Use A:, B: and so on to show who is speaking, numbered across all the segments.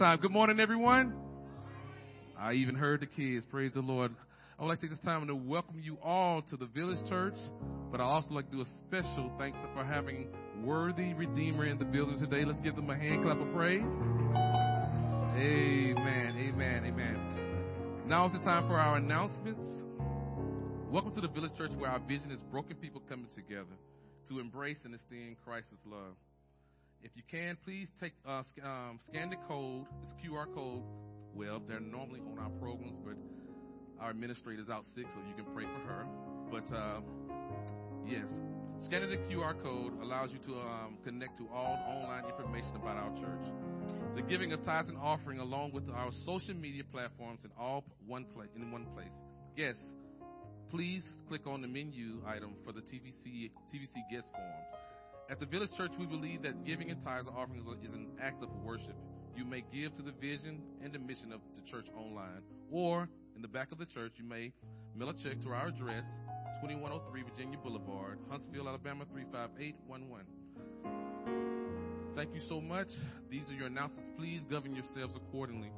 A: time. Good morning, everyone. I even heard the kids. Praise the Lord. I would like to take this time to welcome you all to the Village Church, but I also like to do a special thanks for having Worthy Redeemer in the building today. Let's give them a hand clap of praise. Amen, amen, amen. Now is the time for our announcements. Welcome to the Village Church where our vision is broken people coming together to embrace and esteem Christ's love. If you can, please take uh, sc- um, scan the code, this QR code. Well, they're normally on our programs, but our administrator's out sick, so you can pray for her. But uh, yes, scanning the QR code allows you to um, connect to all online information about our church. The giving of tithes and offering, along with our social media platforms, in all one place in one place. Yes, please click on the menu item for the TVC TVC guest forms. At the Village Church, we believe that giving and tithes and offerings is an act of worship. You may give to the vision and the mission of the church online, or in the back of the church, you may mail a check to our address, 2103 Virginia Boulevard, Huntsville, Alabama 35811. Thank you so much. These are your announcements. Please govern yourselves accordingly.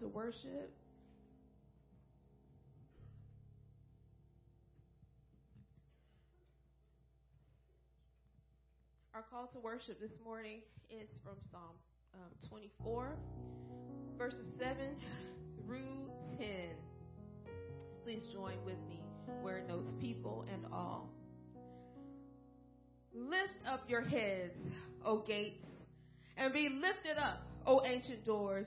B: To worship. Our call to worship this morning is from Psalm um, 24, verses 7 through 10. Please join with me where it notes people and all. Lift up your heads, O gates, and be lifted up, O ancient doors,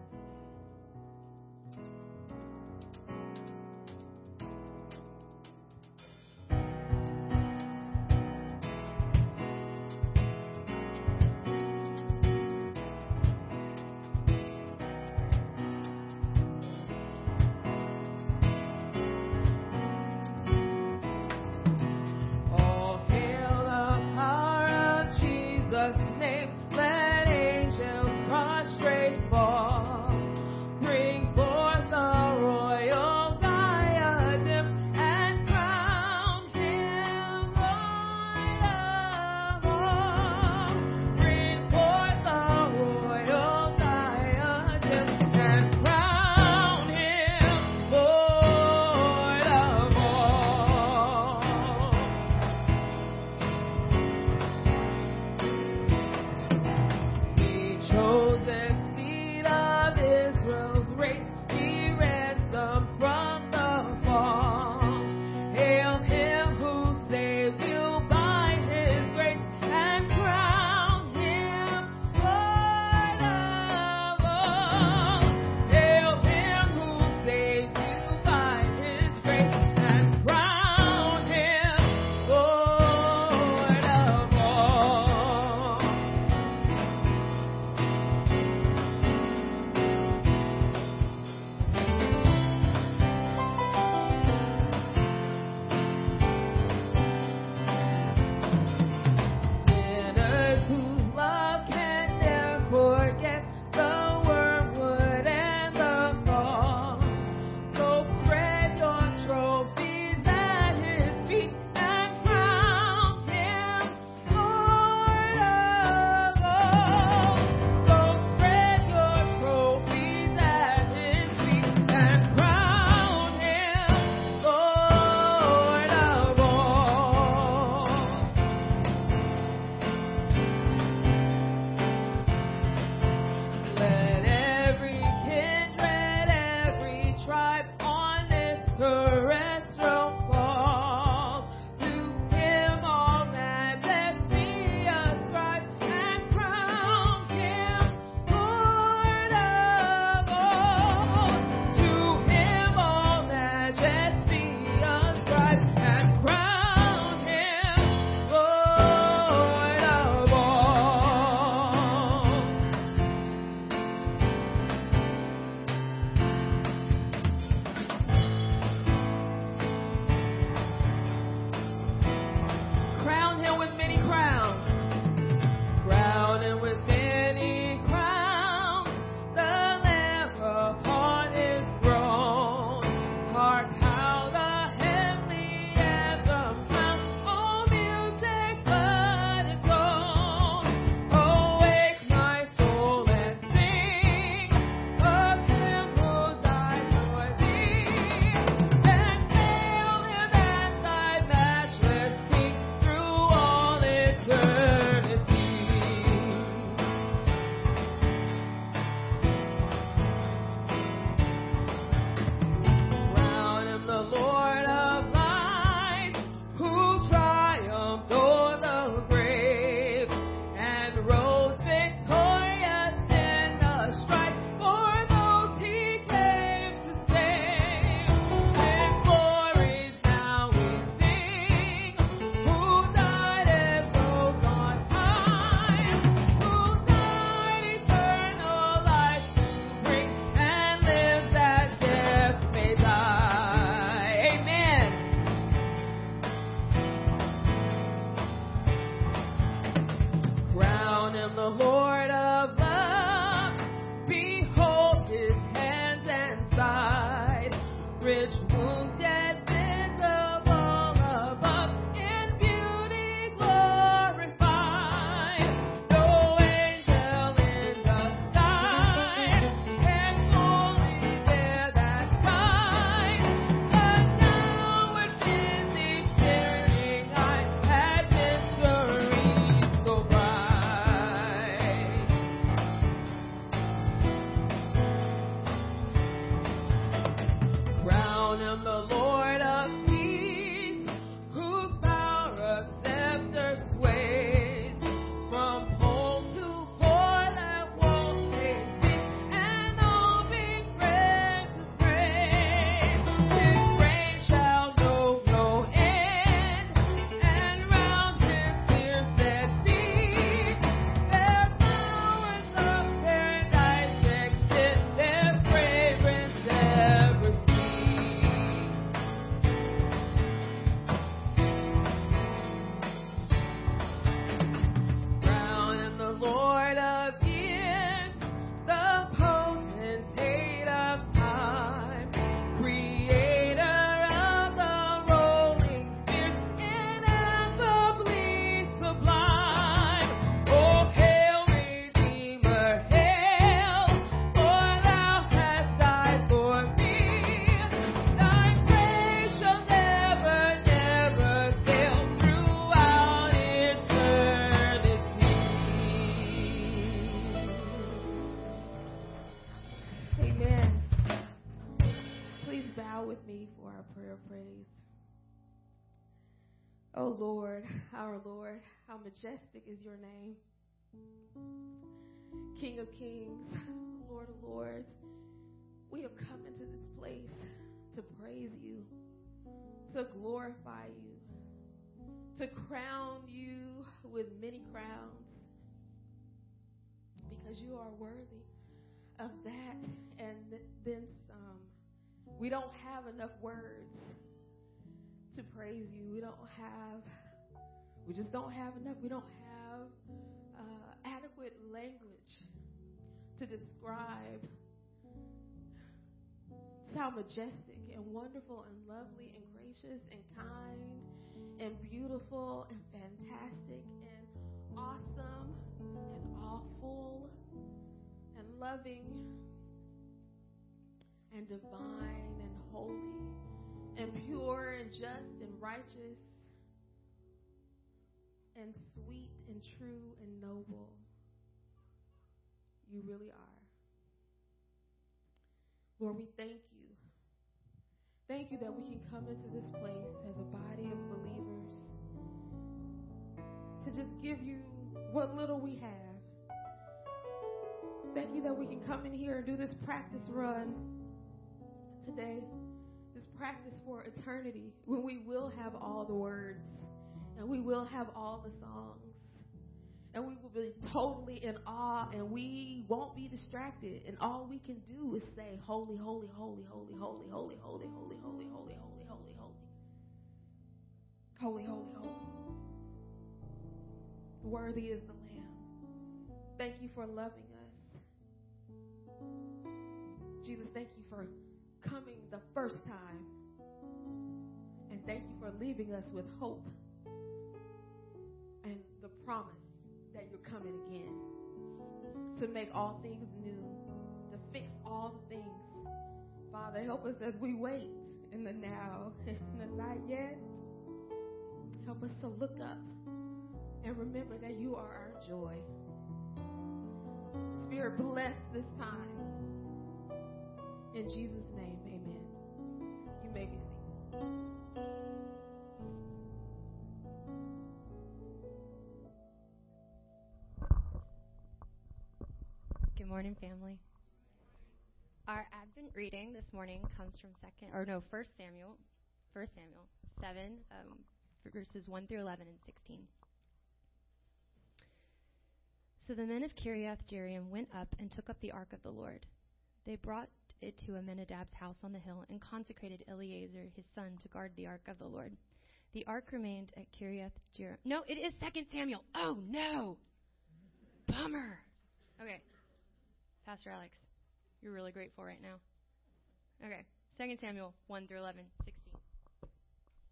B: Majestic is your name. King of kings, Lord of lords, we have come into this place to praise you, to glorify you, to crown you with many crowns because you are worthy of that and then some. We don't have enough words to praise you. We don't have, we just don't have enough. We don't have uh, adequate language to describe how majestic and wonderful and lovely and gracious and kind and beautiful and fantastic and awesome and awful and loving and divine and holy and pure and just and righteous and sweet and true and noble. You really are. Lord, we thank you. Thank you that we can come into this place as a body of believers to just give you what little we have. Thank you that we can come in here and do this practice run today this practice for eternity when we will have all the words and we will have all the songs and we will be totally in awe and we won't be distracted and all we can do is say holy holy holy holy holy holy holy holy holy holy holy holy holy holy holy holy holy." worthy is the lamb thank you for loving us jesus thank you for coming the first time. And thank you for leaving us with hope promise that you're coming again to make all things new, to fix all things. Father, help us as we wait in the now and the not yet. Help us to look up and remember that you are our joy. Spirit, bless this time. In Jesus' name, amen. You may be seated.
C: Morning, family. Our Advent reading this morning comes from second, or no, First Samuel, First Samuel seven, um, verses one through eleven and sixteen. So the men of Kiriath Jearim went up and took up the ark of the Lord. They brought it to Abinadab's house on the hill and consecrated Eleazar his son to guard the ark of the Lord. The ark remained at Kiriath Jearim. No, it is Second Samuel. Oh no, bummer. Okay, Pastor Alex, you're really grateful right now. Okay, 2 Samuel one through 11, 16.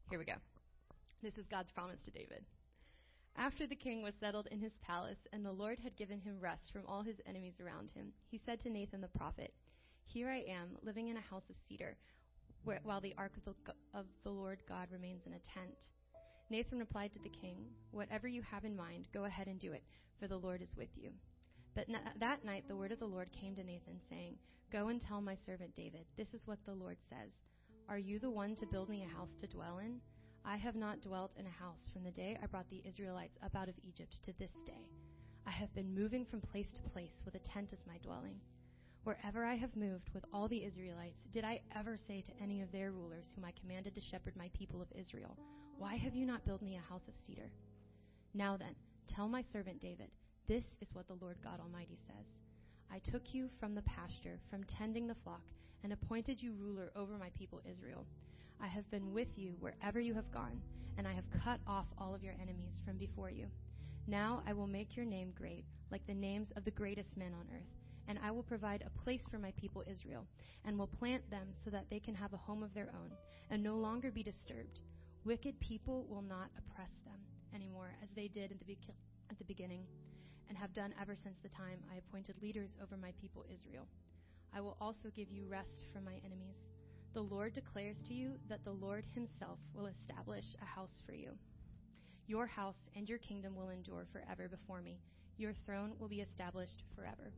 C: Here we go. This is God's promise to David. After the king was settled in his palace and the Lord had given him rest from all his enemies around him, he said to Nathan the prophet, here I am, living in a house of cedar, where, while the ark of the, of the Lord God remains in a tent. Nathan replied to the king, Whatever you have in mind, go ahead and do it, for the Lord is with you. But that night the word of the Lord came to Nathan, saying, Go and tell my servant David, This is what the Lord says Are you the one to build me a house to dwell in? I have not dwelt in a house from the day I brought the Israelites up out of Egypt to this day. I have been moving from place to place with a tent as my dwelling. Wherever I have moved with all the Israelites, did I ever say to any of their rulers, whom I commanded to shepherd my people of Israel, Why have you not built me a house of cedar? Now then, tell my servant David, This is what the Lord God Almighty says I took you from the pasture, from tending the flock, and appointed you ruler over my people Israel. I have been with you wherever you have gone, and I have cut off all of your enemies from before you. Now I will make your name great, like the names of the greatest men on earth and I will provide a place for my people Israel, and will plant them so that they can have a home of their own, and no longer be disturbed. Wicked people will not oppress them anymore, as they did at the, be- at the beginning, and have done ever since the time I appointed leaders over my people Israel. I will also give you rest from my enemies. The Lord declares to you that the Lord Himself will establish a house for you. Your house and your kingdom will endure forever before me. Your throne will be established forever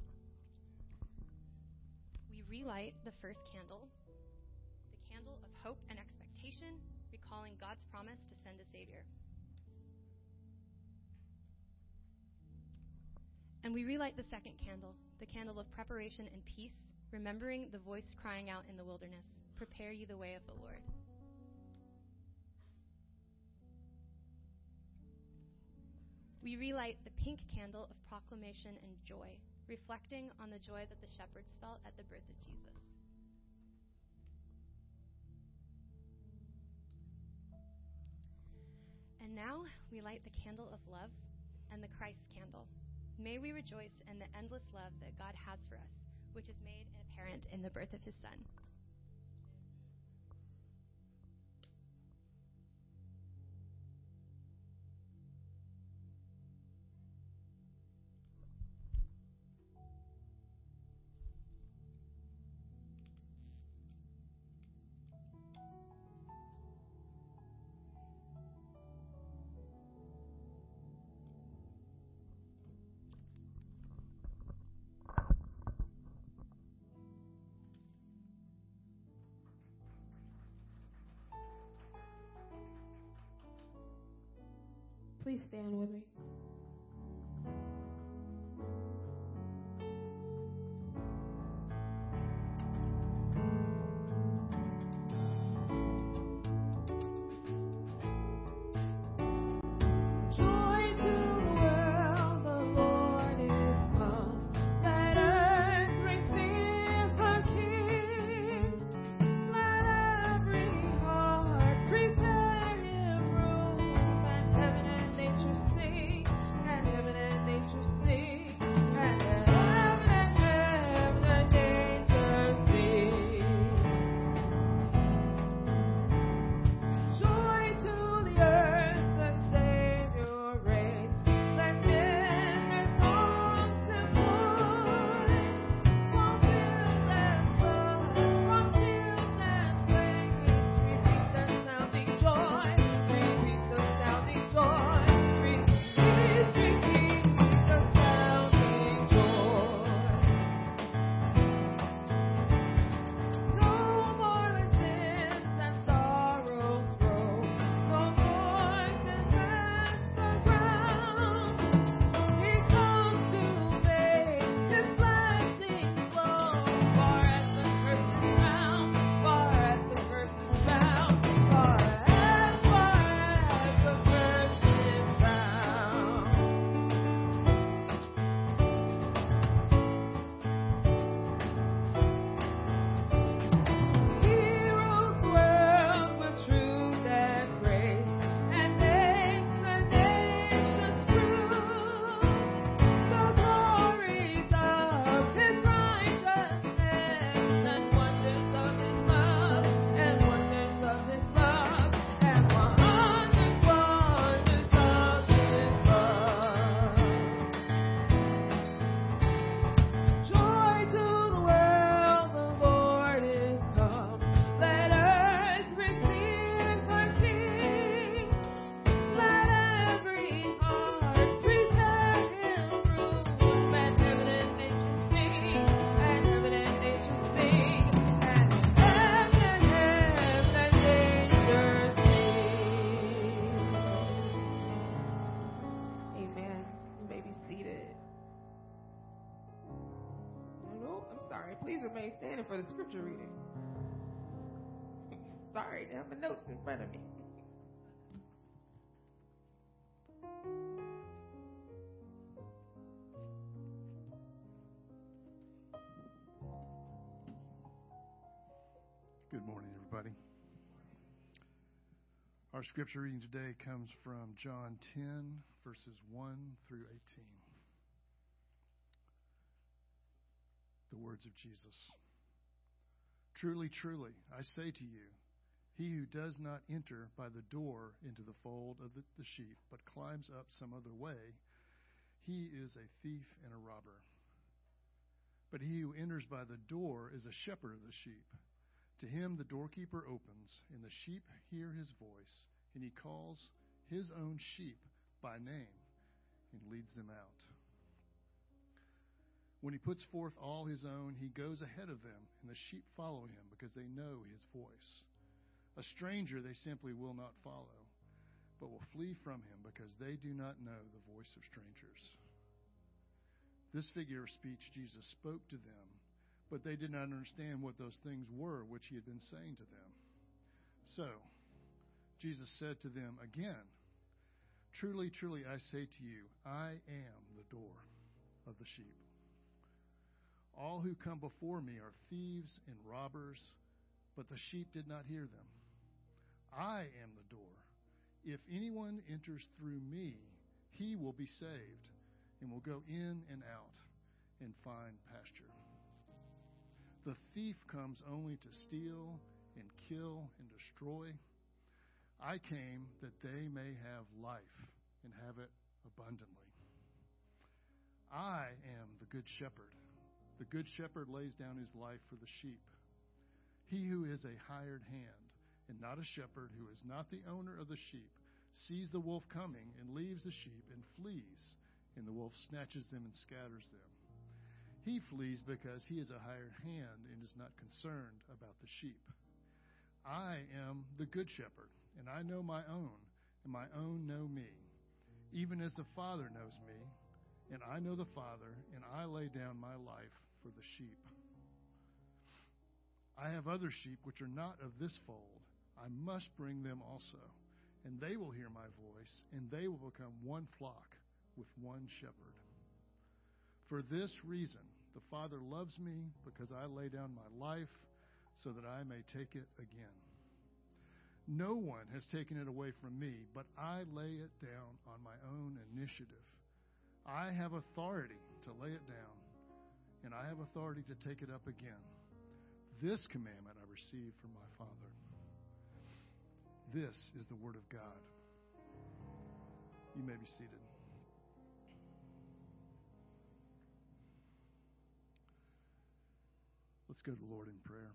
C: We relight the first candle. The candle of hope and expectation, recalling God's promise to send a Savior. And we relight the second candle, the candle of preparation and peace, remembering the voice crying out in the wilderness Prepare you the way of the Lord. We relight the pink candle of proclamation and joy, reflecting on the joy that the shepherds felt at the birth of Jesus. And now we light the candle of love and the Christ candle. May we rejoice in the endless love that God has for us, which is made apparent in the birth of his Son.
B: Please stand with me. For the scripture reading. Sorry, I have my notes in front of me.
D: Good morning, everybody. Our scripture reading today comes from John 10, verses 1 through 18. The words of Jesus. Truly, truly, I say to you, he who does not enter by the door into the fold of the, the, sheep, but climbs up some other way, he is a thief and a robber. But he who enters by the door is a shepherd of the sheep. To him the doorkeeper opens, and the sheep hear his voice, and he calls his own sheep by name and leads them out. When he puts forth all his own, he goes ahead of them, and the sheep follow him because they know his voice. A stranger they simply will not follow, but will flee from him because they do not know the voice of strangers. This figure of speech Jesus spoke to them, but they did not understand what those things were which he had been saying to them. So, Jesus said to them again, Truly, truly, I say to you, I am the door of the sheep. All who come before me are thieves and robbers, but the sheep did not hear them. I am the door. If anyone enters through me, he will be saved and will go in and out and find pasture. The thief comes only to steal and kill and destroy. I came that they may have life and have it abundantly. I am the good shepherd. The good shepherd lays down his life for the sheep. He who is a hired hand and not a shepherd, who is not the owner of the sheep, sees the wolf coming and leaves the sheep and flees, and the wolf snatches them and scatters them. He flees because he is a hired hand and is not concerned about the sheep. I am the good shepherd, and I know my own, and my own know me, even as the Father knows me, and I know the Father, and I lay down my life for the sheep. I have other sheep which are not of this fold. I must bring them also, and they will hear my voice, and they will become one flock with one shepherd. For this reason, the Father loves me because I lay down my life so that I may take it again. No one has taken it away from me, but I lay it down on my own initiative. I have authority to lay it down, and I have authority to take it up again. This commandment I received from my Father. This is the Word of God. You may be seated. Let's go to the Lord in prayer.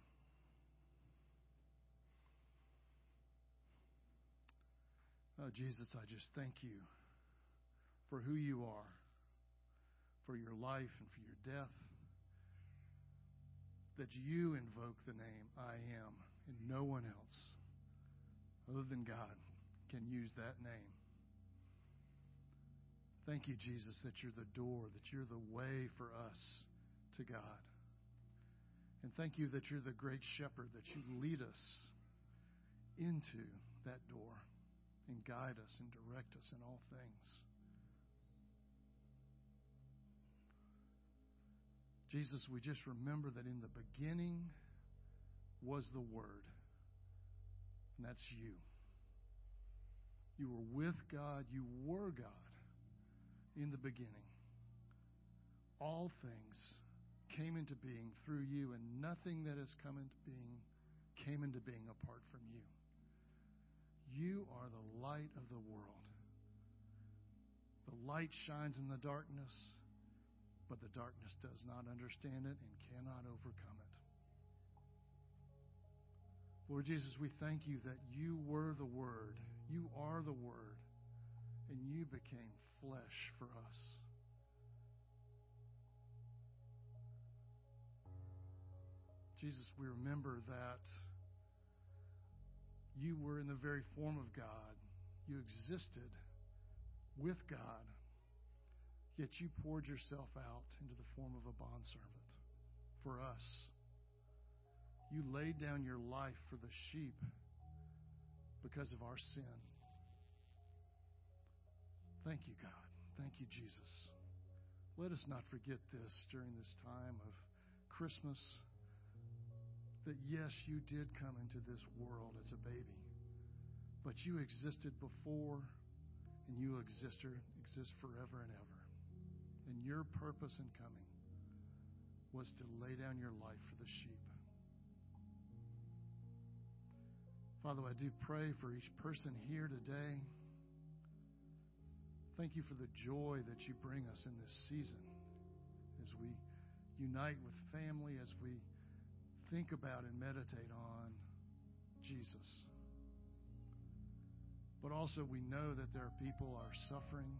D: Oh, Jesus, I just thank you for who you are, for your life and for your death, that you invoke the name I am and no one else other than God can use that name. Thank you, Jesus, that you're the door, that you're the way for us to God. And thank you that you're the great shepherd, that you lead us into that door and guide us and direct us in all things. Jesus, we just remember that in the beginning was the Word and that's you. You were with God, you were God in the beginning. All things came into being through you, and nothing that has come into being came into being apart from you. You are the light of the world. The light shines in the darkness, but the darkness does not understand it and cannot overcome it. Lord Jesus, we thank you that you were the Word. You are the Word. And you became flesh for us. Jesus, we remember that you were in the very form of God. You existed with God, yet you poured yourself out into the form of a bondservant for us. You laid down your life for the sheep because of our sin. Thank you, God. Thank you, Jesus. Let us not forget this during this time of Christmas that yes, you did come into this world as a baby, but you existed before and you exist, exist forever and ever. And your purpose in coming was to lay down your life for the sheep. Father, I do pray for each person here today. Thank you for the joy that you bring us in this season as we unite with family, as we think about and meditate on Jesus. But also, we know that there are people are suffering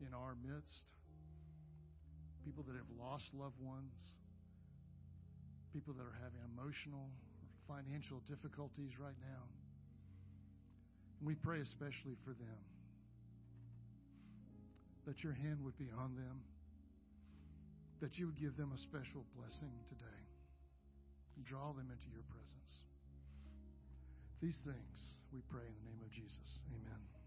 D: in our midst, people that have lost loved ones, people that are having emotional or financial difficulties right now. We pray especially for them that your hand would be on them, that you would give them a special blessing today, and draw them into your presence. These things we pray in the name of Jesus. Amen.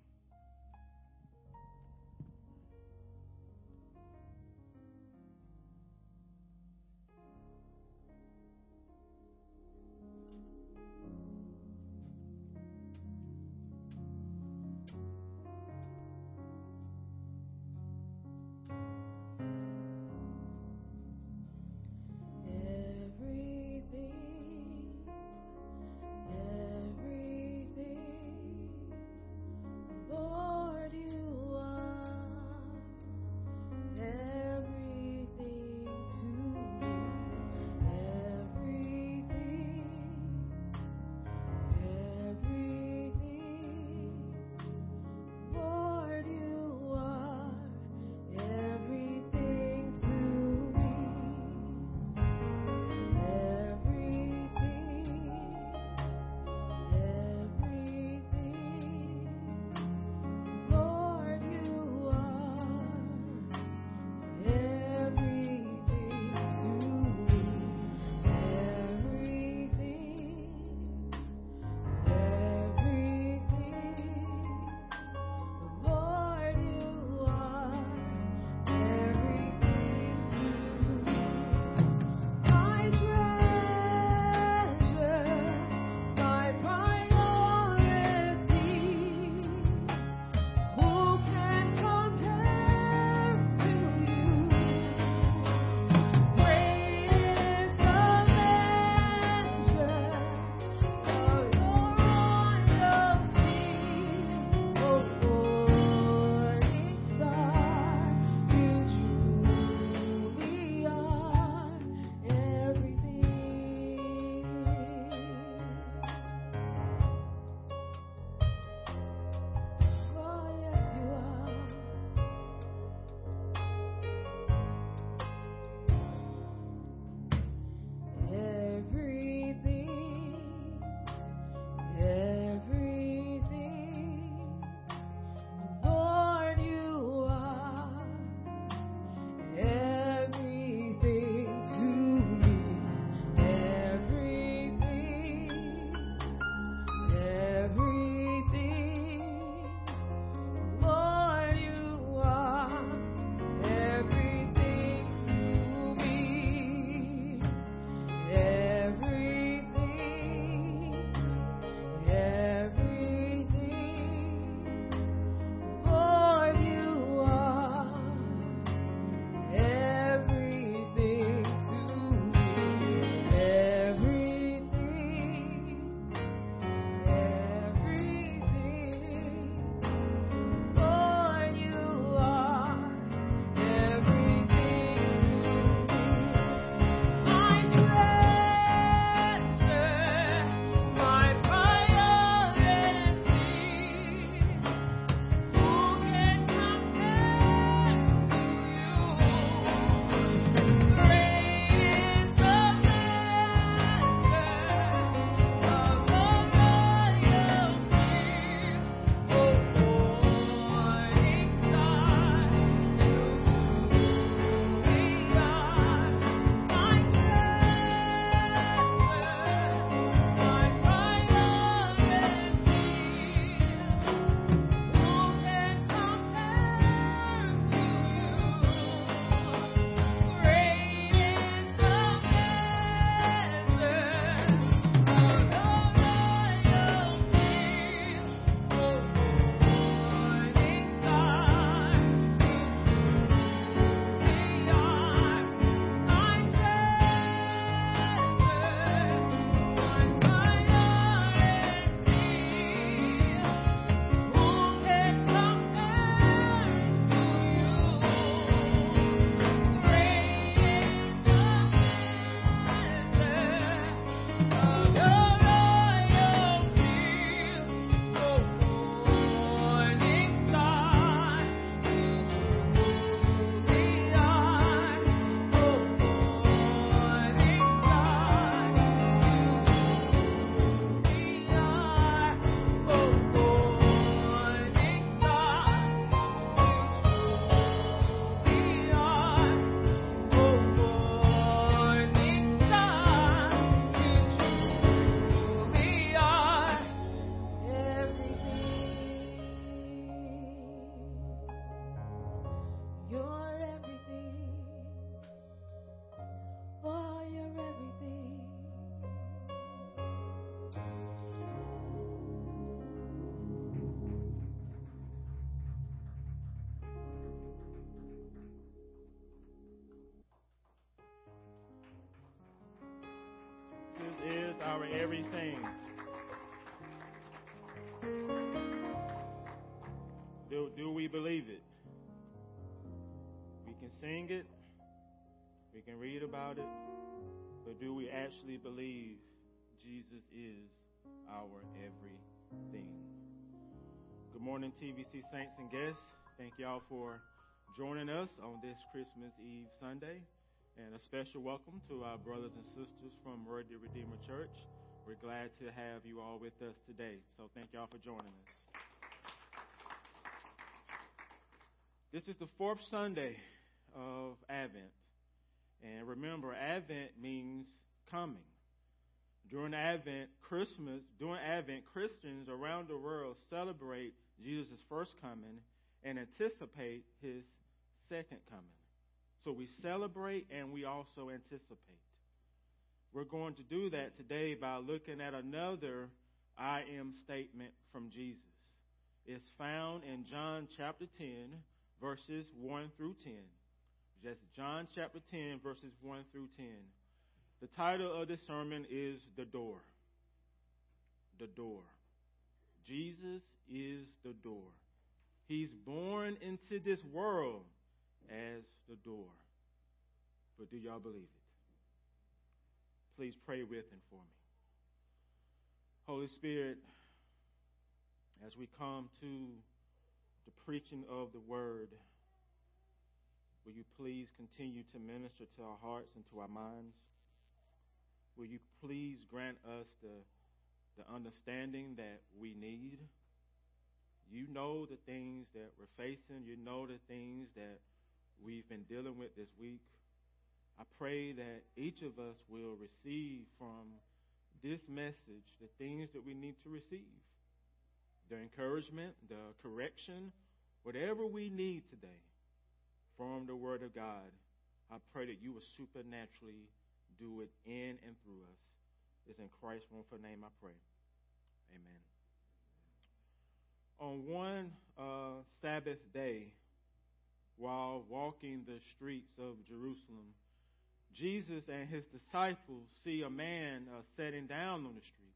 E: We believe it? We can sing it, we can read about it, but do we actually believe Jesus is our everything? Good morning, TVC saints and guests. Thank y'all for joining us on this Christmas Eve Sunday. And a special welcome to our brothers and sisters from Word the Redeemer Church. We're glad to have you all with us today. So thank y'all for joining us. This is the fourth Sunday of Advent. And remember, Advent means coming. During Advent, Christmas, during Advent, Christians around the world celebrate Jesus' first coming and anticipate his second coming. So we celebrate and we also anticipate. We're going to do that today by looking at another I am statement from Jesus. It's found in John chapter 10, verses 1 through 10. Just John chapter 10, verses 1 through 10. The title of this sermon is The Door. The Door. Jesus is the door. He's born into this world as the door. But do y'all believe it? Please pray with and for me. Holy Spirit, as we come to the preaching of the word, will you please continue to minister to our hearts and to our minds? Will you please grant us the, the understanding that we need? You know the things that we're facing. You know the things that we've been dealing with this week. I pray that each of us will receive from this message the things that we need to receive the encouragement, the correction, whatever we need today from the Word of God. I pray that you will supernaturally do it in and through us. It's in Christ's wonderful name I pray. Amen. On one uh, Sabbath day, while walking the streets of Jerusalem, Jesus and his disciples see a man uh, sitting down on the street.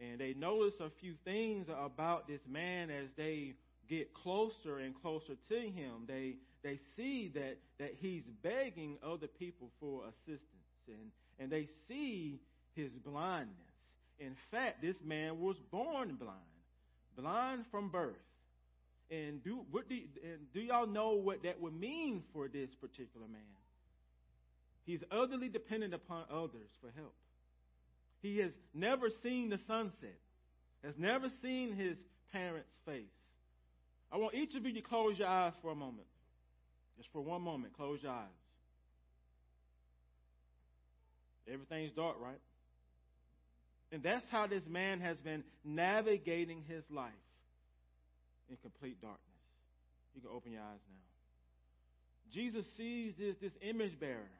E: And they notice a few things about this man as they get closer and closer to him. They, they see that, that he's begging other people for assistance. And, and they see his blindness. In fact, this man was born blind, blind from birth. And do, what do, and do y'all know what that would mean for this particular man? He's utterly dependent upon others for help. He has never seen the sunset, has never seen his parents' face. I want each of you to close your eyes for a moment. Just for one moment, close your eyes. Everything's dark, right? And that's how this man has been navigating his life in complete darkness. You can open your eyes now. Jesus sees this, this image bearer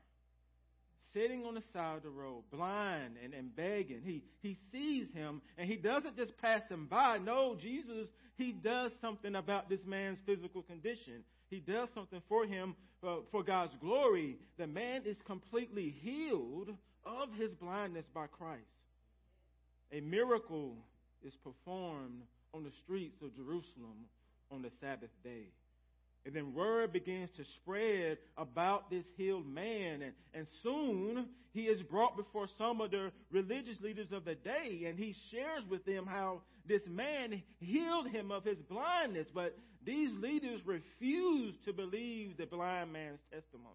E: sitting on the side of the road, blind and, and begging. He, he sees him and he doesn't just pass him by. No, Jesus, he does something about this man's physical condition. He does something for him uh, for God's glory. The man is completely healed of his blindness by Christ. A miracle is performed on the streets of Jerusalem on the Sabbath day. And then word begins to spread about this healed man. And, and soon he is brought before some of the religious leaders of the day. And he shares with them how this man healed him of his blindness. But these leaders refused to believe the blind man's testimony.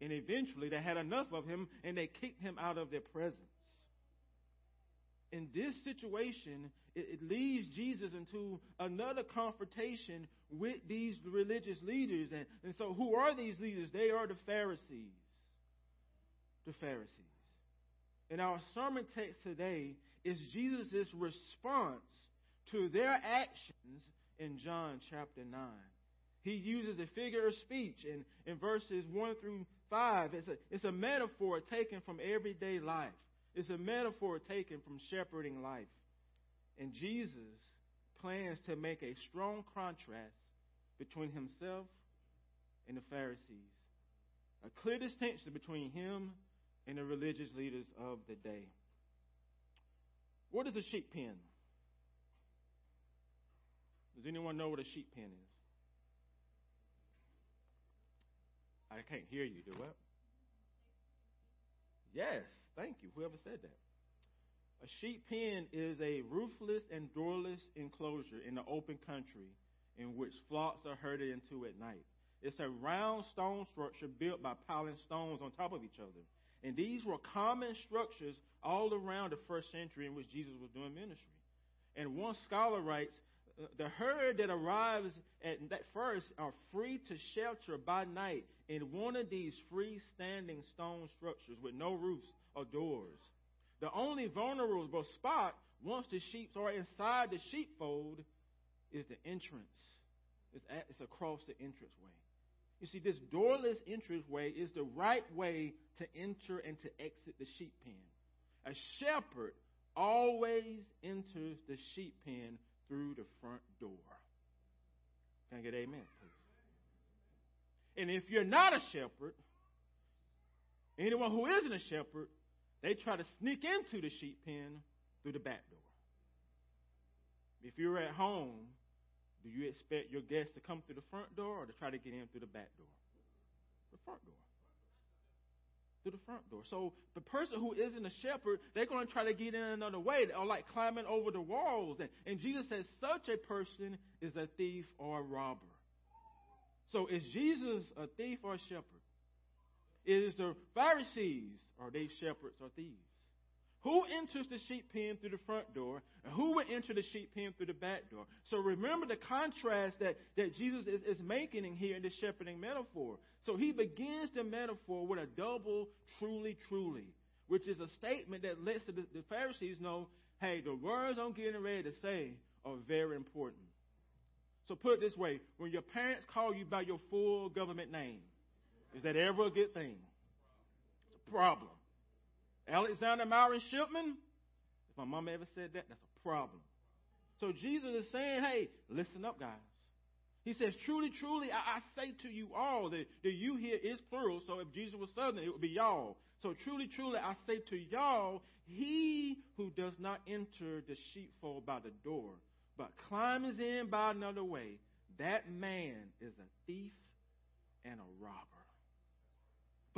E: And eventually they had enough of him and they kicked him out of their presence in this situation, it, leads Jesus into another confrontation with these religious leaders. And, and so, who are these leaders? They are the Pharisees. The Pharisees. And our sermon text today is Jesus' response to their actions in John chapter 9. He uses a figure of speech in, in verses 1 through 5. It's a, it's a metaphor taken from everyday life. It's a metaphor taken from shepherding life. And Jesus plans to make a strong contrast between himself and the Pharisees. A clear distinction between him and the religious leaders of the day. What is a sheep pen? Does anyone know what a sheep pen is? I can't hear you. Do what? Yes, thank you. Whoever said that. A sheep pen is a roofless and doorless enclosure in the open country in which flocks are herded into at night. It's a round stone structure built by piling stones on top of each other. And these were common structures all around the first century in which Jesus was doing ministry. And one scholar writes, uh, the herd that arrives at that first are free to shelter by night in one of these freestanding stone structures with no roofs or doors. The only vulnerable spot once the sheep are inside the sheepfold is the entrance. It's, at, it's across the entranceway. You see, this doorless entranceway is the right way to enter and to exit the sheep pen. A shepherd always enters the sheep pen through the front door. Can I get amen, please? And if you're not a shepherd, anyone who isn't a shepherd, they try to sneak into the sheep pen through the back door. If you're at home, do you expect your guests to come through the front door or to try to get in through the back door? The front door. Through the front door. So the person who isn't a shepherd, they're going to try to get in another way, or like climbing over the walls. And, and Jesus says such a person is a thief or a robber. So is Jesus a thief or a shepherd? Is the Pharisees, are they shepherds or thieves? Who enters the sheep pen through the front door, and who would enter the sheep pen through the back door? So remember the contrast that, that Jesus is, is making in here in the shepherding metaphor. So he begins the metaphor with a double truly, truly, which is a statement that lets the, the Pharisees know, hey, the words I'm getting ready to say are very important. So put it this way when your parents call you by your full government name, is that ever a good thing? It's a problem. Alexander Myron Shipman, if my mama ever said that, that's a problem. So Jesus is saying, hey, listen up, guys. He says, truly, truly, I, I say to you all, the, the you here is plural, so if Jesus was southern, it would be y'all. So truly, truly, I say to y'all, he who does not enter the sheepfold by the door, but climbs in by another way, that man is a thief and a robber.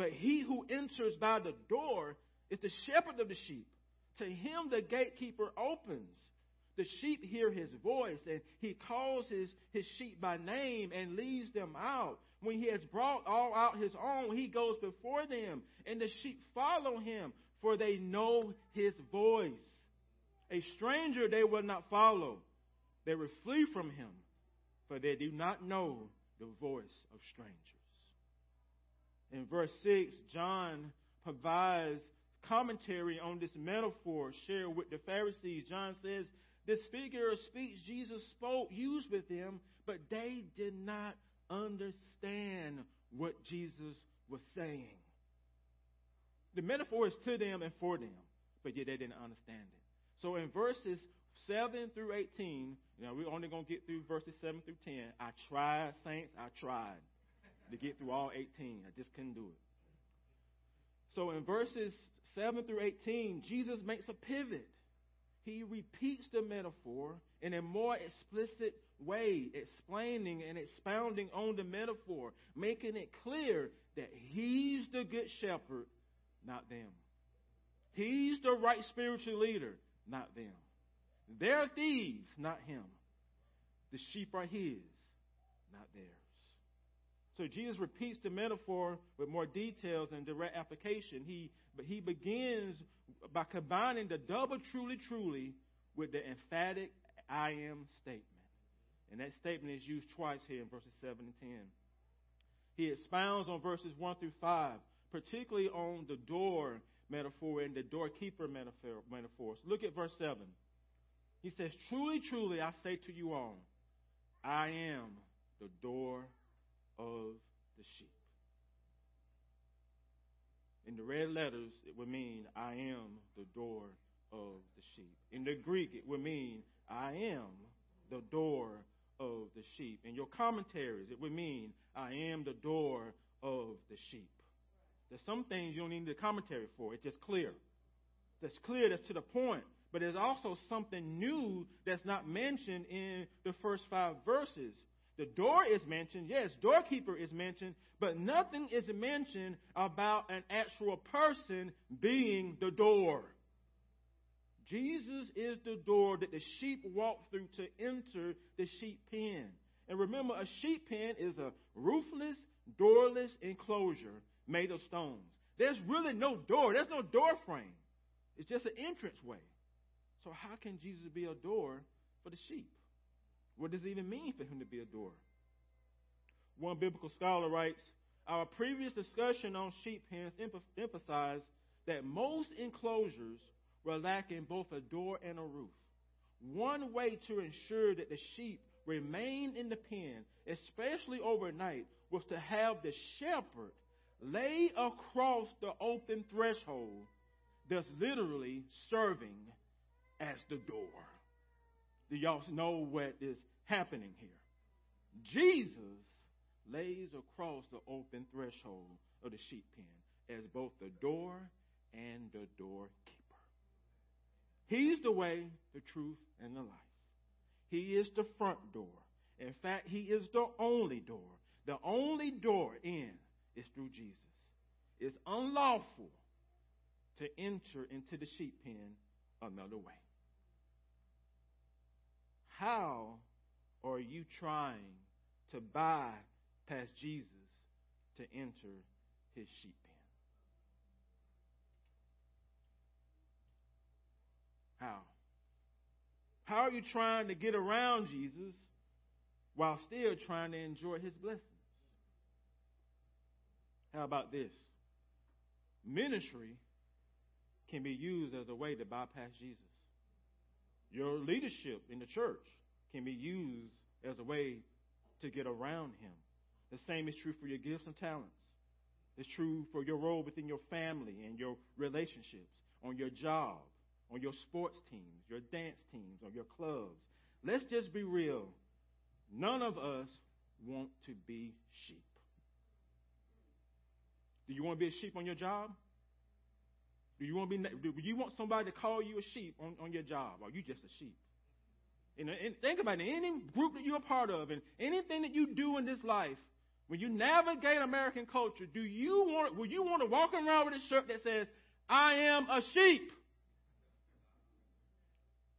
E: But he who enters by the door is the shepherd of the sheep. To him the gatekeeper opens. The sheep hear his voice, and he calls his, his sheep by name and leads them out. When he has brought all out his own, he goes before them, and the sheep follow him, for they know his voice. A stranger they will not follow. They will flee from him, for they do not know the voice of strangers. In verse 6, John provides commentary on this metaphor shared with the Pharisees. John says, This figure of speech Jesus spoke used with them, but they did not understand what Jesus was saying. The metaphor is to them and for them, but yet they didn't understand it. So in verses 7 through 18, you know, we're only going to get through verses 7 through 10. I tried, saints, I tried to get through all 18. I just couldn't do it. So in verses 7 through 18, Jesus makes a pivot. He repeats the metaphor in a more explicit way, explaining and expounding on the metaphor, making it clear that He's the good shepherd, not them. He's the right spiritual leader, not them. They're thieves, not Him. The sheep are His, not theirs. So Jesus repeats the metaphor with more details and direct application. He, but he begins by combining the double truly, truly with the emphatic I am statement. And that statement is used twice here in verses 7 and 10. He expounds on verses 1 through 5, particularly on the door metaphor and the doorkeeper metaphor, metaphors. Look at verse 7. He says, Truly, truly, I say to you all, I am the door of the sheep. In the red letters, it would mean, I am the door of the sheep. In the Greek, it would mean, I am the door of the sheep. In your commentaries, it would mean, I am the door of the sheep. There's some things you don't need the commentary for. It's just clear. That's clear. That's to the point. but there's also something new that's not mentioned in the first five verses. The door is mentioned, yes, doorkeeper is mentioned, but nothing is mentioned about an actual person being the door. Jesus is the door that the sheep walk through to enter the sheep pen. And remember, a sheep pen is a roofless, doorless enclosure made of stones. There's really no door, there's no door frame. It's just an entrance way. So, how can Jesus be a door for the sheep? What does it even mean for him to be a door? One biblical scholar writes Our previous discussion on sheep pens emphasized that most enclosures were lacking both a door and a roof. One way to ensure that the sheep remained in the pen, especially overnight, was to have the shepherd lay across the open threshold, thus literally serving as the door. Do y'all know what is happening here? Jesus lays across the open threshold of the sheep pen as both the door and the doorkeeper. He's the way, the truth, and the life. He is the front door. In fact, He is the only door. The only door in is through Jesus. It's unlawful to enter into the sheep pen another way. How are you trying to bypass Jesus to enter his sheep pen? How? How are you trying to get around Jesus while still trying to enjoy his blessings? How about this? Ministry can be used as a way to bypass Jesus. Your leadership in the church can be used as a way to get around him. The same is true for your gifts and talents. It's true for your role within your family and your relationships, on your job, on your sports teams, your dance teams, on your clubs. Let's just be real. None of us want to be sheep. Do you want to be a sheep on your job? Do you want to be? Do you want somebody to call you a sheep on, on your job? Or are you just a sheep? And, think about it. Any group that you're a part of, and anything that you do in this life, when you navigate American culture, do you want? Will you want to walk around with a shirt that says, "I am a sheep"?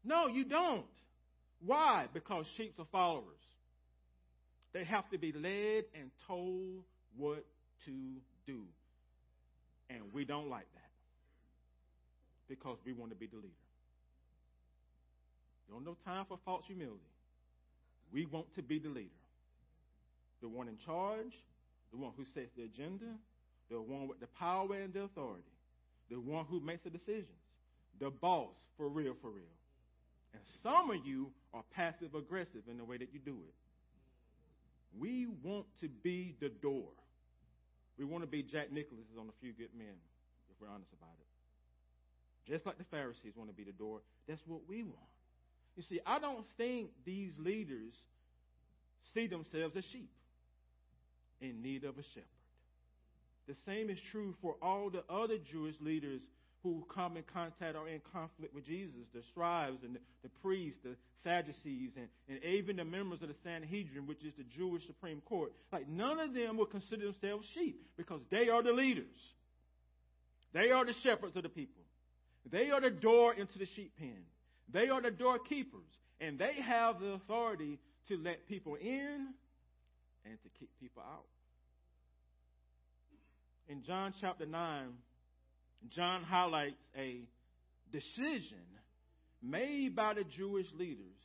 E: No, you don't. Why? Because sheep are followers. They have to be led and told what to do. And we don't like that because we want to be the leader. Don't no time for false humility. We want to be the leader. The one in charge, the one who sets the agenda, the one with the power and the authority, the one who makes the decisions, the boss for real, for real. And some of you are passive aggressive in the way that you do it. We want to be the door. We want to be Jack Nicholson's on a few good men, if we're honest about it. Just like the Pharisees want to be the door, that's what we want. You see, I don't think these leaders see themselves as sheep in need of a shepherd. The same is true for all the other Jewish leaders who come in contact or in conflict with Jesus the scribes and the, the priests, the Sadducees, and, and even the members of the Sanhedrin, which is the Jewish Supreme Court. Like, none of them will consider themselves sheep because they are the leaders, they are the shepherds of the people. They are the door into the sheep pen. They are the doorkeepers. And they have the authority to let people in and to keep people out. In John chapter 9, John highlights a decision made by the Jewish leaders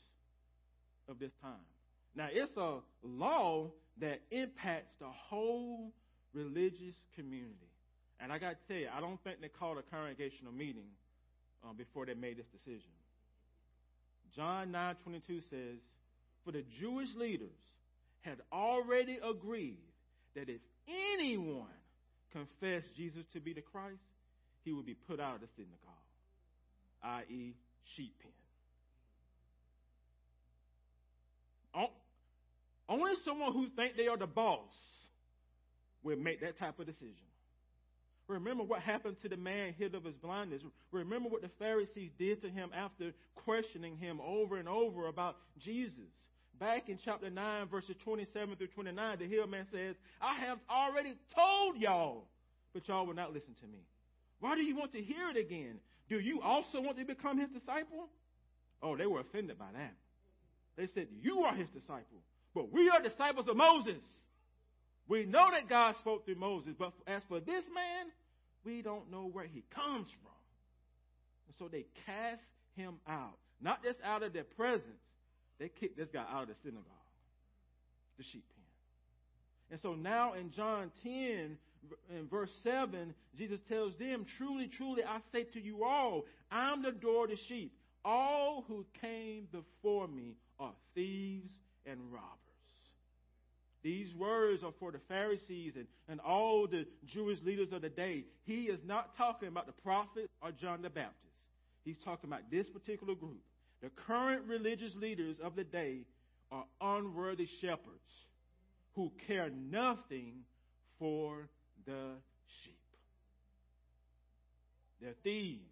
E: of this time. Now, it's a law that impacts the whole religious community. And I got to tell you, I don't think they called a congregational meeting um, before they made this decision. John 9:22 says, "For the Jewish leaders had already agreed that if anyone confessed Jesus to be the Christ, he would be put out of the synagogue, i.e., sheep pen. Only someone who thinks they are the boss will make that type of decision. Remember what happened to the man healed of his blindness. Remember what the Pharisees did to him after questioning him over and over about Jesus. Back in chapter 9, verses 27 through 29, the healed man says, I have already told y'all, but y'all will not listen to me. Why do you want to hear it again? Do you also want to become his disciple? Oh, they were offended by that. They said, You are his disciple, but we are disciples of Moses. We know that God spoke through Moses, but as for this man, we don't know where he comes from. And so they cast him out. Not just out of their presence, they kicked this guy out of the synagogue, the sheep pen. And so now in John 10, in verse 7, Jesus tells them, Truly, truly, I say to you all, I'm the door of the sheep. All who came before me are thieves and robbers. These words are for the Pharisees and, and all the Jewish leaders of the day. He is not talking about the prophet or John the Baptist. He's talking about this particular group. The current religious leaders of the day are unworthy shepherds who care nothing for the sheep. They're thieves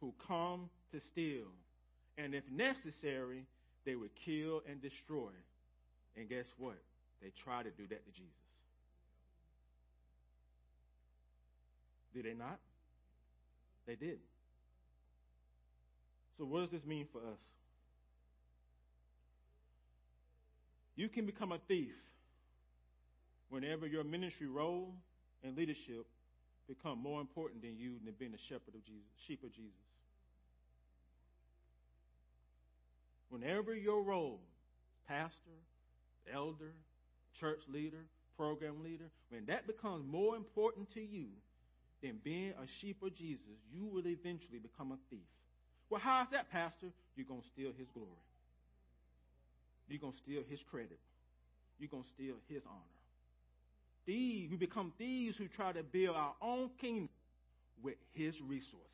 E: who come to steal. And if necessary, they would kill and destroy. And guess what? They try to do that to Jesus. Did they not? They did. So, what does this mean for us? You can become a thief whenever your ministry role and leadership become more important than you than being a shepherd of Jesus, sheep of Jesus. Whenever your role, pastor, elder, church leader, program leader, when that becomes more important to you than being a sheep of Jesus, you will eventually become a thief. Well, how is that, Pastor? You're going to steal his glory. You're going to steal his credit. You're going to steal his honor. Thieves, we become thieves who try to build our own kingdom with his resources.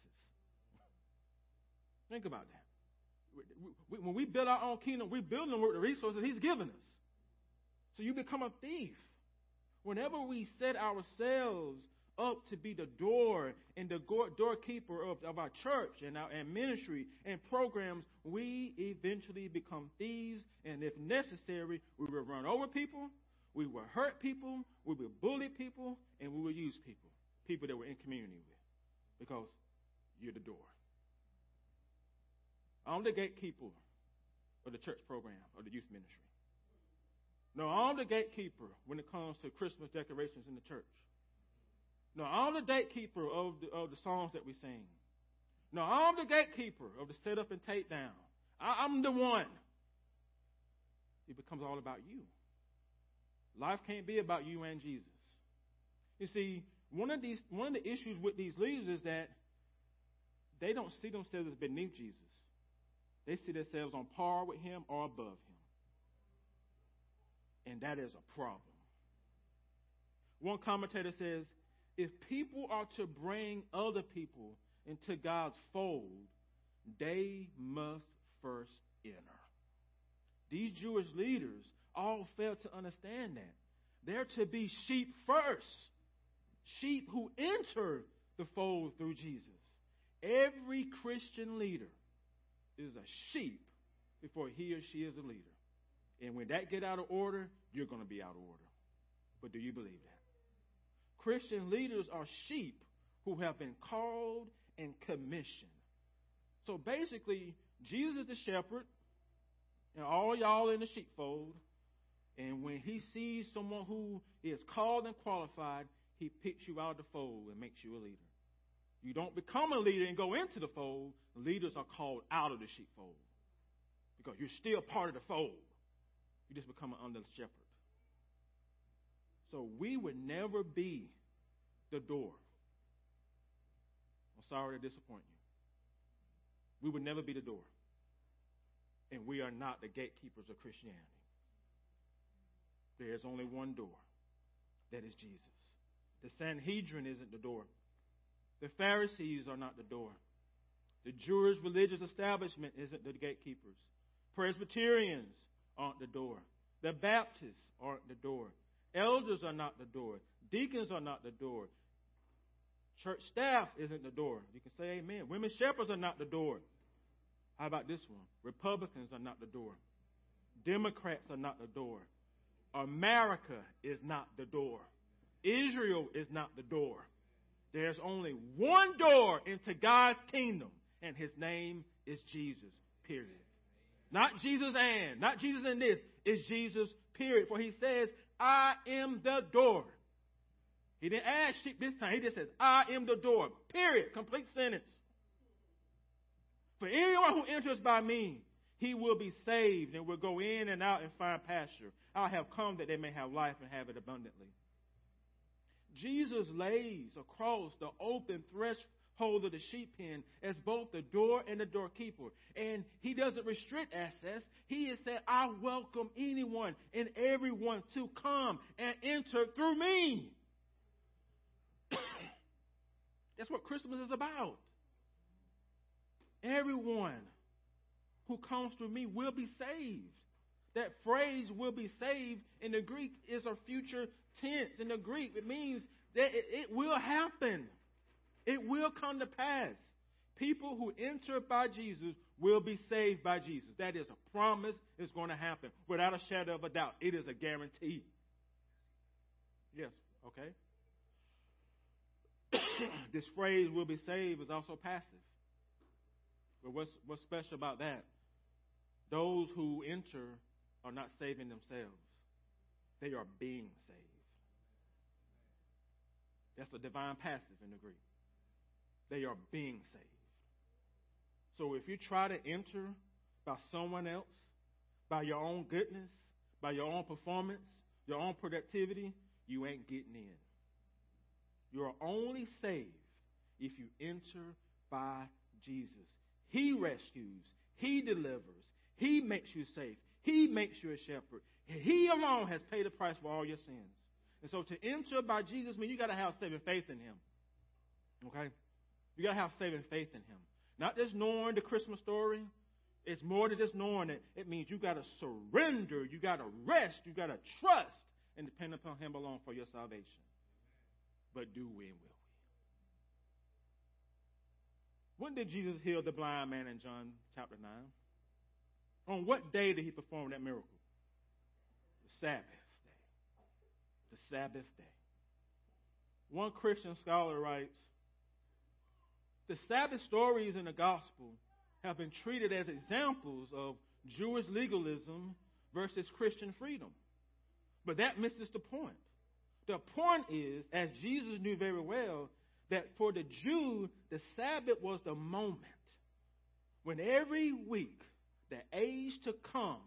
E: Think about that. When we build our own kingdom, we're building them with the resources he's given us. So you become a thief. Whenever we set ourselves up to be the door and the doorkeeper of, of our church and our and ministry and programs, we eventually become thieves. And if necessary, we will run over people, we will hurt people, we will bully people, and we will use people, people that we're in community with, because you're the door. I'm the gatekeeper of the church program or the youth ministry. No, I'm the gatekeeper when it comes to Christmas decorations in the church. No, I'm the gatekeeper of the, of the songs that we sing. No, I'm the gatekeeper of the set up and take down. I, I'm the one. It becomes all about you. Life can't be about you and Jesus. You see, one of these one of the issues with these leaders is that they don't see themselves as beneath Jesus. They see themselves on par with him or above him. And that is a problem. One commentator says if people are to bring other people into God's fold, they must first enter. These Jewish leaders all failed to understand that. They're to be sheep first, sheep who enter the fold through Jesus. Every Christian leader is a sheep before he or she is a leader. And when that get out of order, you're going to be out of order. But do you believe that? Christian leaders are sheep who have been called and commissioned. So basically, Jesus is the shepherd, and all y'all in the sheepfold. And when he sees someone who is called and qualified, he picks you out of the fold and makes you a leader. You don't become a leader and go into the fold. Leaders are called out of the sheepfold because you're still part of the fold. You just become an under shepherd. So we would never be the door. I'm sorry to disappoint you. We would never be the door. And we are not the gatekeepers of Christianity. There is only one door. That is Jesus. The Sanhedrin isn't the door. The Pharisees are not the door. The Jewish religious establishment isn't the gatekeepers. Presbyterians aren't the door. The Baptists aren't the door. Elders are not the door. Deacons are not the door. Church staff isn't the door. You can say amen. Women shepherds are not the door. How about this one? Republicans are not the door. Democrats are not the door. America is not the door. Israel is not the door. There's only one door into God's kingdom, and his name is Jesus, period. Not Jesus and, not Jesus and this, it's Jesus, period. For he says, I am the door. He didn't add sheep this time. He just says, I am the door, period. Complete sentence. For anyone who enters by me, he will be saved and will go in and out and find pasture. I have come that they may have life and have it abundantly. Jesus lays across the open threshold of the sheep pen as both the door and the doorkeeper. And he doesn't restrict access. He has said, I welcome anyone and everyone to come and enter through me. That's what Christmas is about. Everyone who comes through me will be saved. That phrase will be saved in the Greek is a future tense in the Greek. It means that it, it will happen. It will come to pass. People who enter by Jesus will be saved by Jesus. That is a promise. It's going to happen without a shadow of a doubt. It is a guarantee. Yes, okay. this phrase will be saved is also passive. But what's, what's special about that? Those who enter are not saving themselves, they are being saved. That's a divine passive in the Greek. They are being saved. So if you try to enter by someone else, by your own goodness, by your own performance, your own productivity, you ain't getting in. You are only saved if you enter by Jesus. He rescues, He delivers, He makes you safe, He makes you a shepherd. He alone has paid the price for all your sins. And so to enter by Jesus means you got to have saving faith in Him. Okay? You got to have saving faith in Him. Not just knowing the Christmas story. It's more than just knowing it. It means you got to surrender. You got to rest. You got to trust and depend upon Him alone for your salvation. But do we and will we? When did Jesus heal the blind man in John chapter 9? On what day did he perform that miracle? The Sabbath day. the Sabbath day. One Christian scholar writes The Sabbath stories in the gospel have been treated as examples of Jewish legalism versus Christian freedom. But that misses the point. The point is, as Jesus knew very well, that for the Jew, the Sabbath was the moment when every week the age to come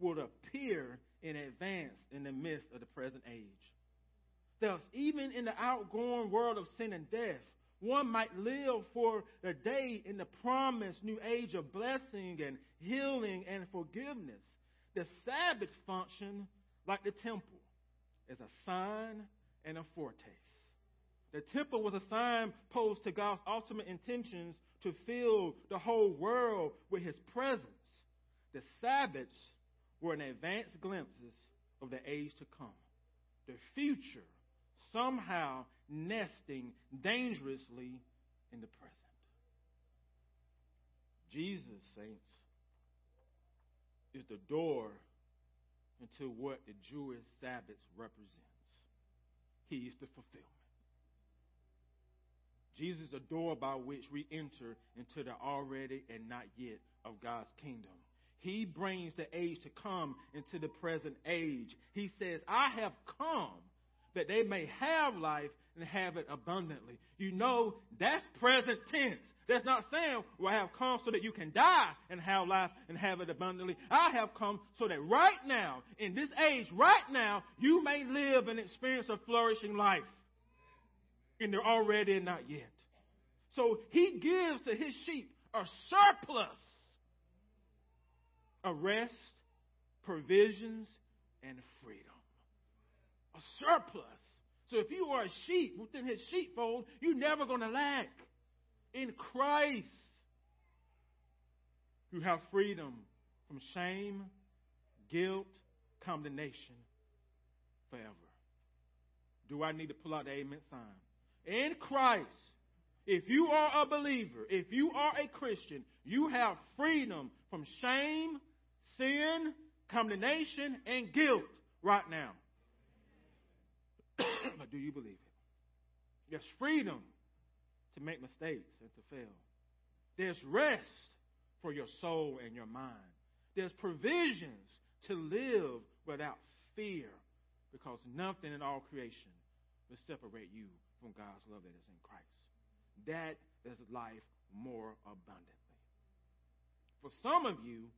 E: would appear in advance in the midst of the present age. Thus, even in the outgoing world of sin and death, one might live for the day in the promised new age of blessing and healing and forgiveness. The Sabbath functioned like the temple as a sign and a foretaste. The temple was a sign posed to God's ultimate intentions to fill the whole world with his presence. The Sabbaths were an advanced glimpses of the age to come, the future somehow nesting dangerously in the present. Jesus, saints, is the door into what the Jewish Sabbath represents. He is the fulfillment. Jesus is the door by which we enter into the already and not yet of God's kingdom. He brings the age to come into the present age. He says, I have come that they may have life and have it abundantly. You know, that's present tense. That's not saying, well, I have come so that you can die and have life and have it abundantly. I have come so that right now, in this age, right now, you may live and experience a flourishing life. And they're already and not yet. So he gives to his sheep a surplus of rest, provisions, and freedom a surplus. So if you are a sheep within his sheepfold, you're never going to lack. In Christ, you have freedom from shame, guilt, condemnation forever. Do I need to pull out the amen sign? In Christ, If you are a believer, if you are a Christian, you have freedom from shame, sin, condemnation, and guilt right now. But do you believe it? There's freedom to make mistakes and to fail. There's rest for your soul and your mind. There's provisions to live without fear because nothing in all creation will separate you from God's love that is in Christ. That is life more abundantly. For some of you,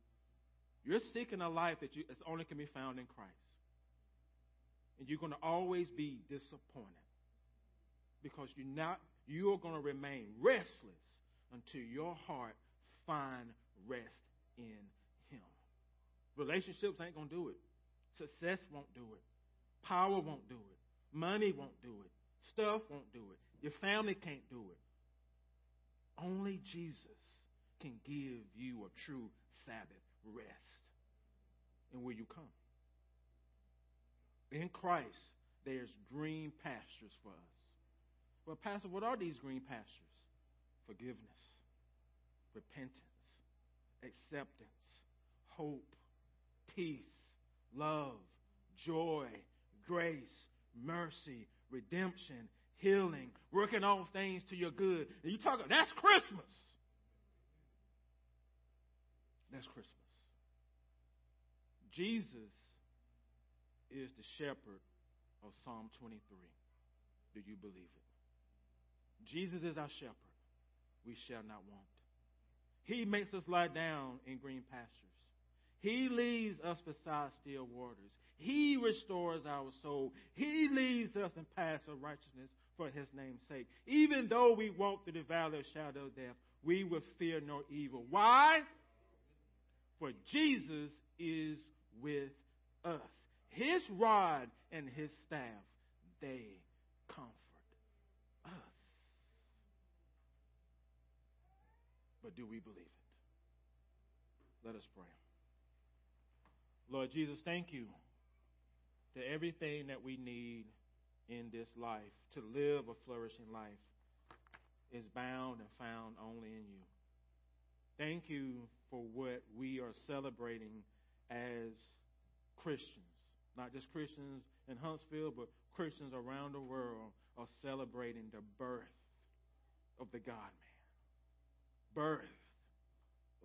E: you're seeking a life that you, only can be found in Christ. And you're going to always be disappointed because you're not, you're going to remain restless until your heart find rest in Him. Relationships ain't going to do it. Success won't do it. Power won't do it. Money won't do it. Stuff won't do it. Your family can't do it. Only Jesus can give you a true Sabbath rest. And will you come? In Christ, there's green pastures for us. Well, Pastor, what are these green pastures? Forgiveness, repentance, acceptance, hope, peace, love, joy, grace, mercy, redemption, healing, working all things to your good. And you talk that's Christmas. That's Christmas. Jesus is the shepherd of Psalm 23. Do you believe it? Jesus is our shepherd. We shall not want. He makes us lie down in green pastures. He leads us beside still waters. He restores our soul. He leads us in paths of righteousness for his name's sake. Even though we walk through the valley of shadow of death, we will fear no evil. Why? For Jesus is with us. His rod and his staff, they comfort us. But do we believe it? Let us pray. Lord Jesus, thank you that everything that we need in this life to live a flourishing life is bound and found only in you. Thank you for what we are celebrating as Christians. Not just Christians in Huntsville, but Christians around the world are celebrating the birth of the God man, birth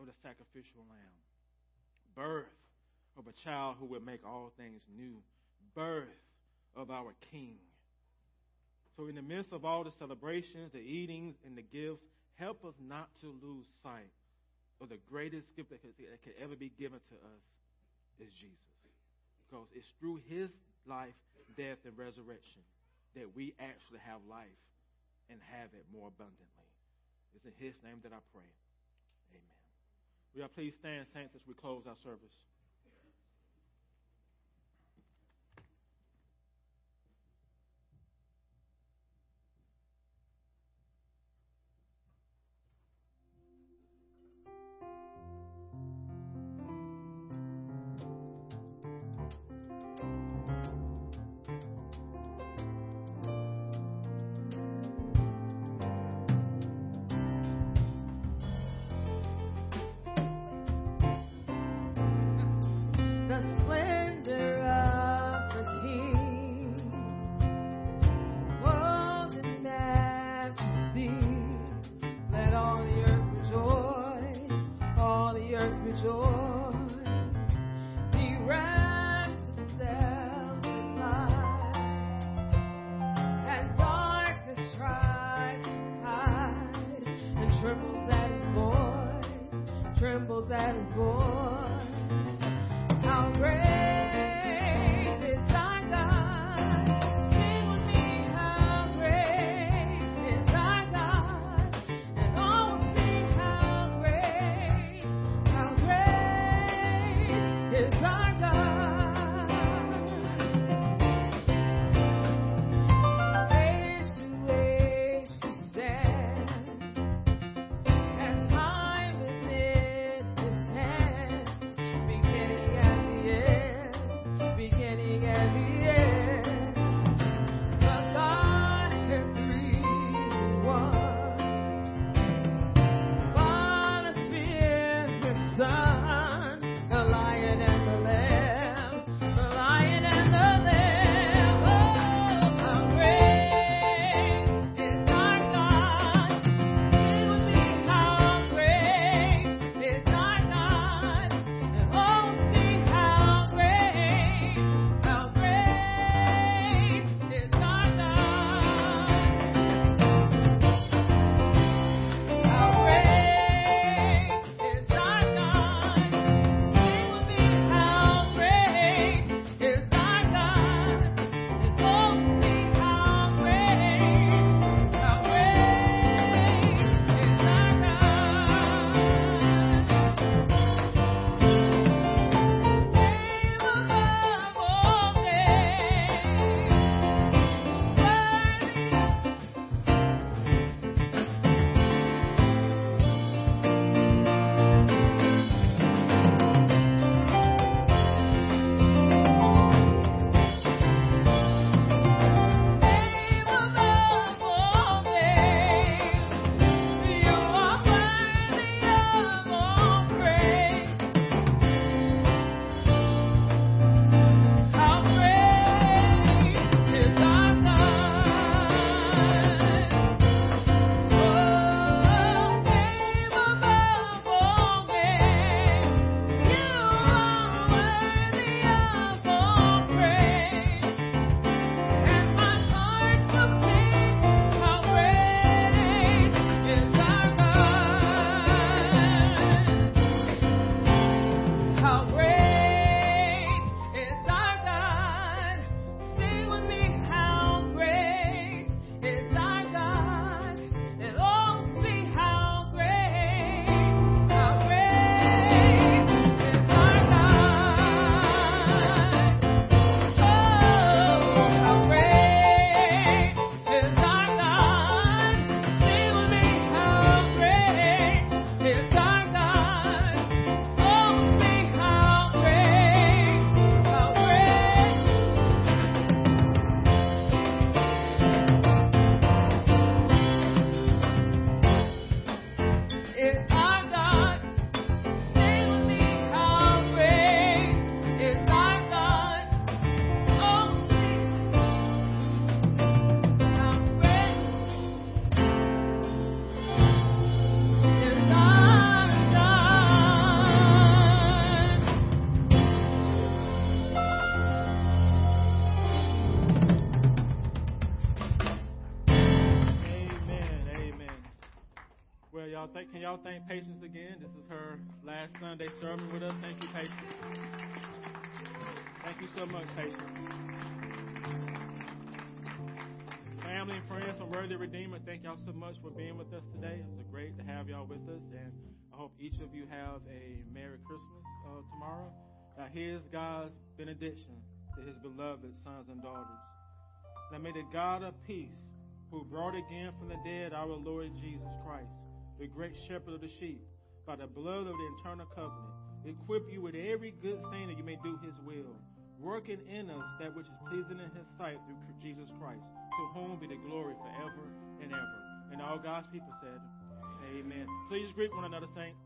E: of the sacrificial lamb, birth of a child who will make all things new, birth of our King. So, in the midst of all the celebrations, the eatings, and the gifts, help us not to lose sight of the greatest gift that that could ever be given to us is Jesus. Because it's through his life, death, and resurrection that we actually have life and have it more abundantly. It's in his name that I pray. Amen. Will you please stand, saints, as we close our service? Last Sunday sermon with us. Thank you, Patience. Thank you so much, Patience. Family and friends from Worthy Redeemer, thank y'all so much for being with us today. It's a great to have y'all with us, and I hope each of you have a Merry Christmas uh, tomorrow. Now, here's God's benediction to his beloved sons and daughters. Now, may the God of peace, who brought again from the dead our Lord Jesus Christ, the great shepherd of the sheep, by the blood of the eternal covenant, equip you with every good thing that you may do his will, working in us that which is pleasing in his sight through Jesus Christ, to whom be the glory forever and ever. And all God's people said, Amen. Please greet one another, saints.